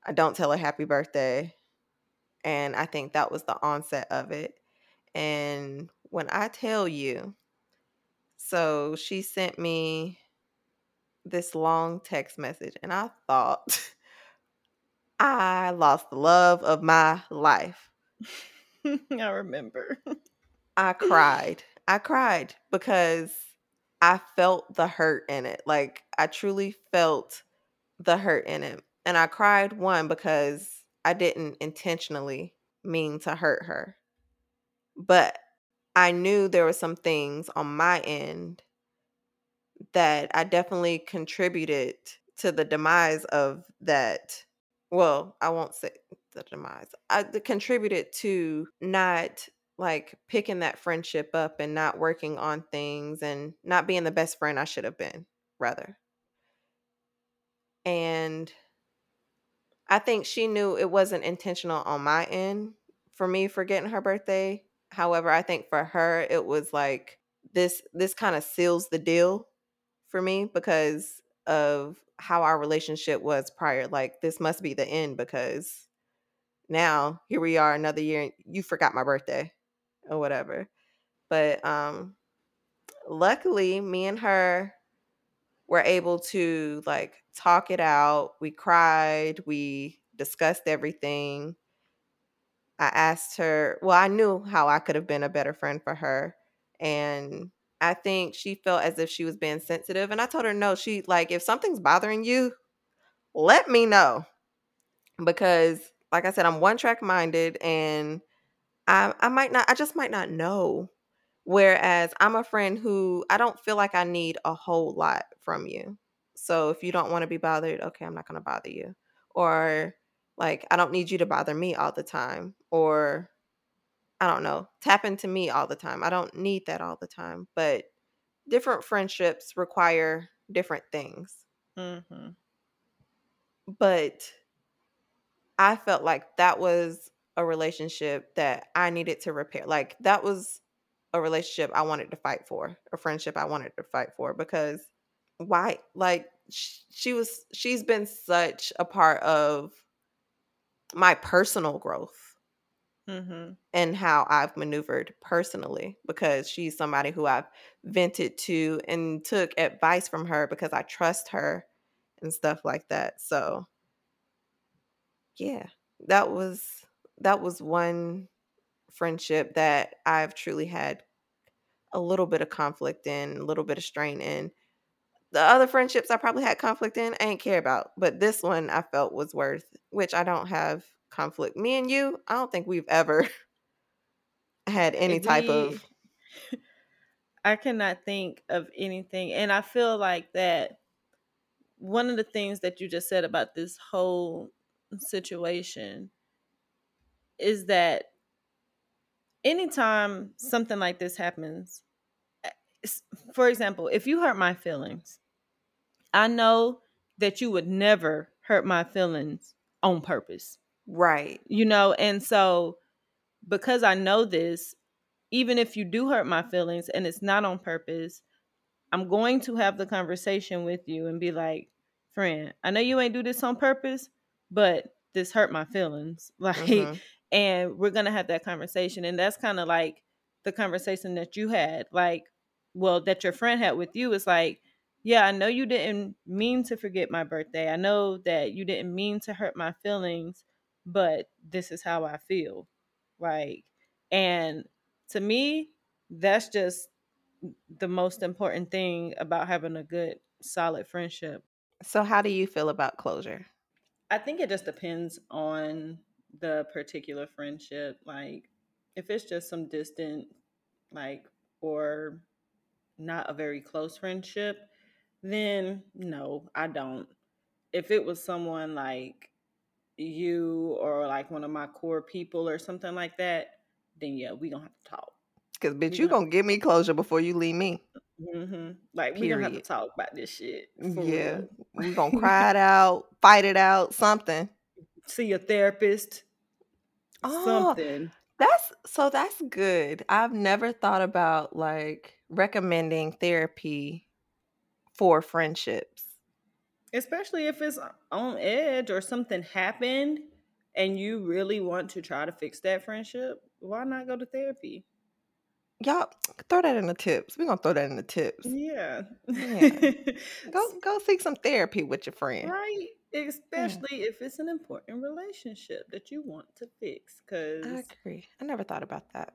I don't tell her happy birthday. And I think that was the onset of it. And when I tell you, so she sent me this long text message, and I thought I lost the love of my life. I remember. I cried. I cried because I felt the hurt in it. Like I truly felt the hurt in it. And I cried one because I didn't intentionally mean to hurt her. But I knew there were some things on my end that I definitely contributed to the demise of that. Well, I won't say the demise. I contributed to not like picking that friendship up and not working on things and not being the best friend I should have been, rather. And I think she knew it wasn't intentional on my end for me forgetting her birthday. However, I think for her it was like this this kind of seals the deal for me because of how our relationship was prior. Like this must be the end because now here we are another year and you forgot my birthday or whatever. But um luckily me and her were able to like talk it out. We cried, we discussed everything. I asked her, well, I knew how I could have been a better friend for her. And I think she felt as if she was being sensitive. And I told her, no, she like, if something's bothering you, let me know. Because, like I said, I'm one track minded and I, I might not, I just might not know. Whereas I'm a friend who I don't feel like I need a whole lot from you. So if you don't want to be bothered, okay, I'm not going to bother you. Or like, I don't need you to bother me all the time. Or I don't know, tap into me all the time. I don't need that all the time. But different friendships require different things. hmm But I felt like that was a relationship that I needed to repair. Like that was a relationship I wanted to fight for, a friendship I wanted to fight for because why like she was she's been such a part of my personal growth Mm-hmm. and how I've maneuvered personally because she's somebody who I've vented to and took advice from her because I trust her and stuff like that. So yeah, that was that was one friendship that I've truly had a little bit of conflict in, a little bit of strain in. The other friendships I probably had conflict in, I ain't care about. But this one I felt was worth, which I don't have conflict. Me and you, I don't think we've ever had any type We- of I cannot think of anything. And I feel like that one of the things that you just said about this whole situation is that anytime something like this happens, eh, for example, if you hurt my feelings, I know that you would never hurt my feelings on purpose right. you know and so because i know this even if you do hurt my feelings and it's not on purpose i'm going to have the conversation with you and be like friend i know you ain't do this on purpose but this hurt my feelings like Mhm. and we're gonna have that conversation and that's kind of like the conversation that you had like well that your friend had with you is like yeah i know you didn't mean to forget my birthday i know that you didn't mean to hurt my feelings but this is how i feel like and to me that's just the most important thing about having a good solid friendship So how do you feel about closure? I think it just depends on the particular friendship. Like, if it's just some distant, like, or not a very close friendship, then no, I don't. If it was someone like you or like one of my core people or something like that, then yeah, we gonna have to talk. Because bitch, We you gonna- gonna give me closure before you leave me. Hmm Like we don't have to talk about this shit. Yeah. We gonna cry it out, fight it out, something. See a therapist. Oh, something. That's so that's good. I've never thought about like recommending therapy for friendships. especially if it's on edge or something happened and you really want to try to fix that friendship why not go to therapy Y'all throw that in the tips. We're gonna throw that in the tips. yeah Yeah. Go go seek some therapy with your friend. right especially if it's an important relationship that you want to fix because I agree. I never thought about that.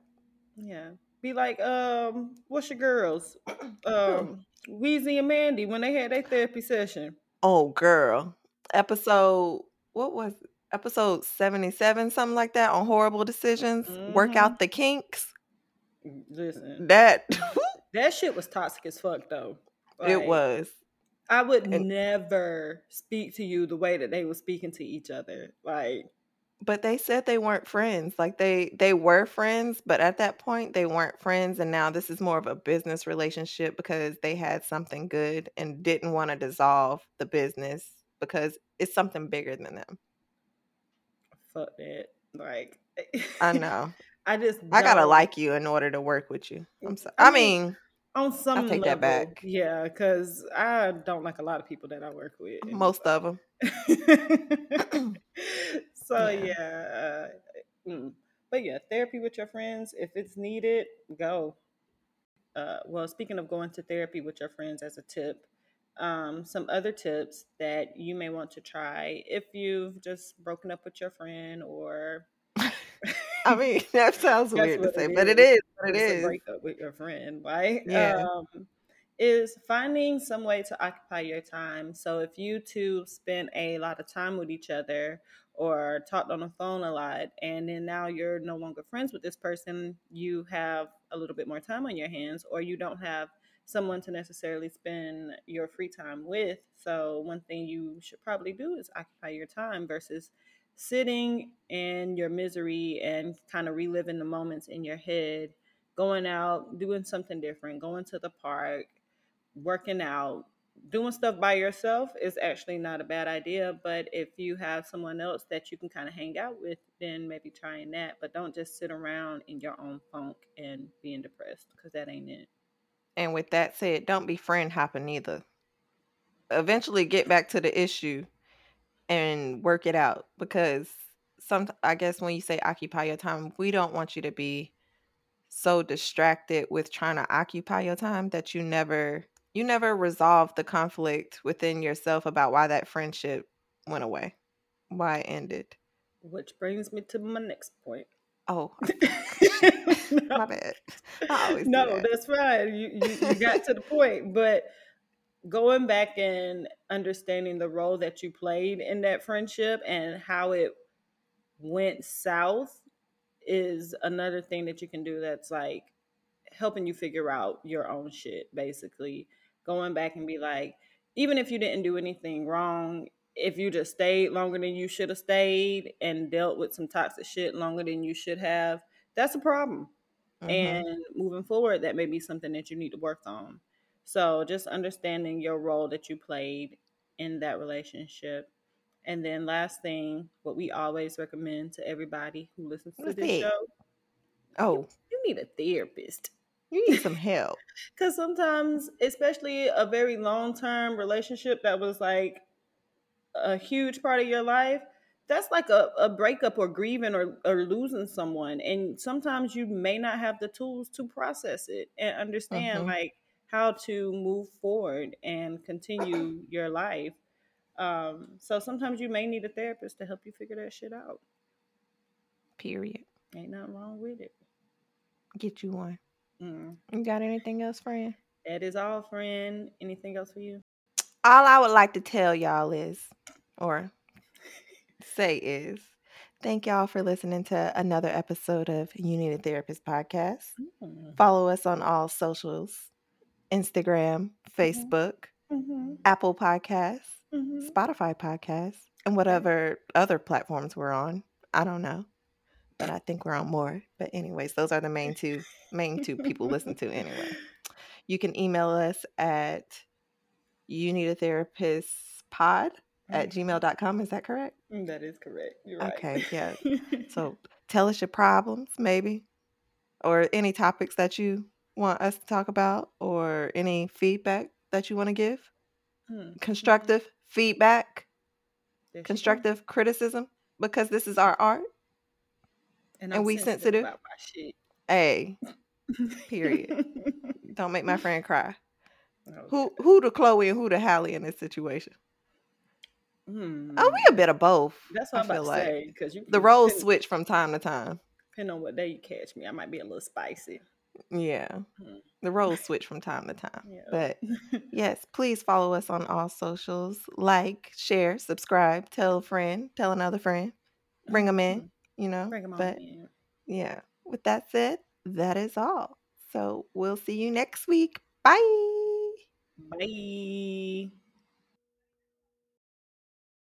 yeah be like um what's your girls um Weezy and Mandii when they had their therapy session Oh girl. Episode what was it? episode 77, something like that on horrible decisions. Work Mhm. out the kinks. Listen That that shit was toxic as fuck though it was. I would And- never speak to you the way that they were speaking to each other. Like, But they said they weren't friends. Like they they were friends, but at that point they weren't friends and now this is more of a business relationship because they had something good and didn't want to dissolve the business because it's something bigger than them. fuck that. Like, I know. I just I got to don't- like you in order to work with you. I'm sorry. I I mean, mean, on some take that back. Yeah, because I don't like a lot of people that I work with. most of them. so Yeah. yeah, uh, mm. but yeah, therapy with your friends if it's needed, go. Uh, well, speaking of going to therapy with your friends as a tip, um, some other tips that you may want to try if you've just broken up with your friend or I mean, that sounds weird to say, it but it is. what it it's is. breakup with your friend, right? Yeah. Um, is finding some way to occupy your time. So if you two spend a lot of time with each other or talked on the phone a lot, and then now you're no longer friends with this person, you have a little bit more time on your hands, or you don't have someone to necessarily spend your free time with. So one thing you should probably do is occupy your time versus sitting in your misery and kind of reliving the moments in your head, going out, doing something different, going to the park, working out, doing stuff by yourself is actually not a bad idea. But if you have someone else that you can kind of hang out with, then maybe trying that. But don't just sit around in your own funk and being depressed because that ain't it. And with that said, don't be friend hopping either. Eventually get back to the issue and work it out because some I guess when you say occupy your time, we don't want you to be so distracted with trying to occupy your time that you never you never resolve the conflict within yourself about why that friendship went away, why it ended. Which brings me to my next point. Oh, no, my bad. I always do no, that. that's fine. You, you you got to the point, but going back and understanding the role that you played in that friendship and how it went south is another thing that you can do that's like helping you figure out your own shit basically. Going back and be like even if you didn't do anything wrong if you just stayed longer than you should have stayed and dealt with some toxic shit longer than you should have that's a problem. Mhm. and moving forward that may be something that you need to work on so just understanding your role that you played in that relationship and then last thing what we always recommend to everybody who listens to this that? show Oh, you need a therapist you need some help. because sometimes especially a very long-term relationship that was like a huge part of your life that's like a, a breakup or grieving or, or losing someone and sometimes you may not have the tools to process it and understand Mhm. like how to move forward and continue your life um, so sometimes you may need a therapist to help you figure that shit out Period. ain't nothing wrong with it Get you one. mm. You got anything else, friend? that is all friend anything else for you All I would like to tell y'all is, or say is, thank y'all for listening to another episode of You Need a Therapist podcast. mm. Follow us on all socials Instagram, Facebook, Mhm. Apple Podcasts, Mhm. Spotify Podcasts, and whatever other platforms we're on. I don't know. But I think we're on more. But anyways, those are the main two main two people listen to anyway. You can email us at you need a therapist pod at gmail.com. Is that correct? Mm, That is correct. You're right. Okay, yeah. So tell us your problems, maybe, or any topics that you want us to talk about, or any feedback that you want to give. Hmm. Constructive feedback, There she go. constructive criticism, because this is our art. and, and we sensitive. shit. A Period. don't make my friend cry. Okay. Who who to Chloe and who to Halle in this situation? Hmm. Oh, we a bit of both. That's what I I'm about feel to like say because you the roles switch from time to time. Depending on what day you catch me, I might be a little spicy. Yeah, Hmm. the roles switch from time to time. Yeah. But yes, please follow us on all socials. Like, share, subscribe, tell a friend, tell another friend, bring them in. You know. Bring 'em on but in. yeah, with that said, that is all. So we'll see you next week. Bye. Bye.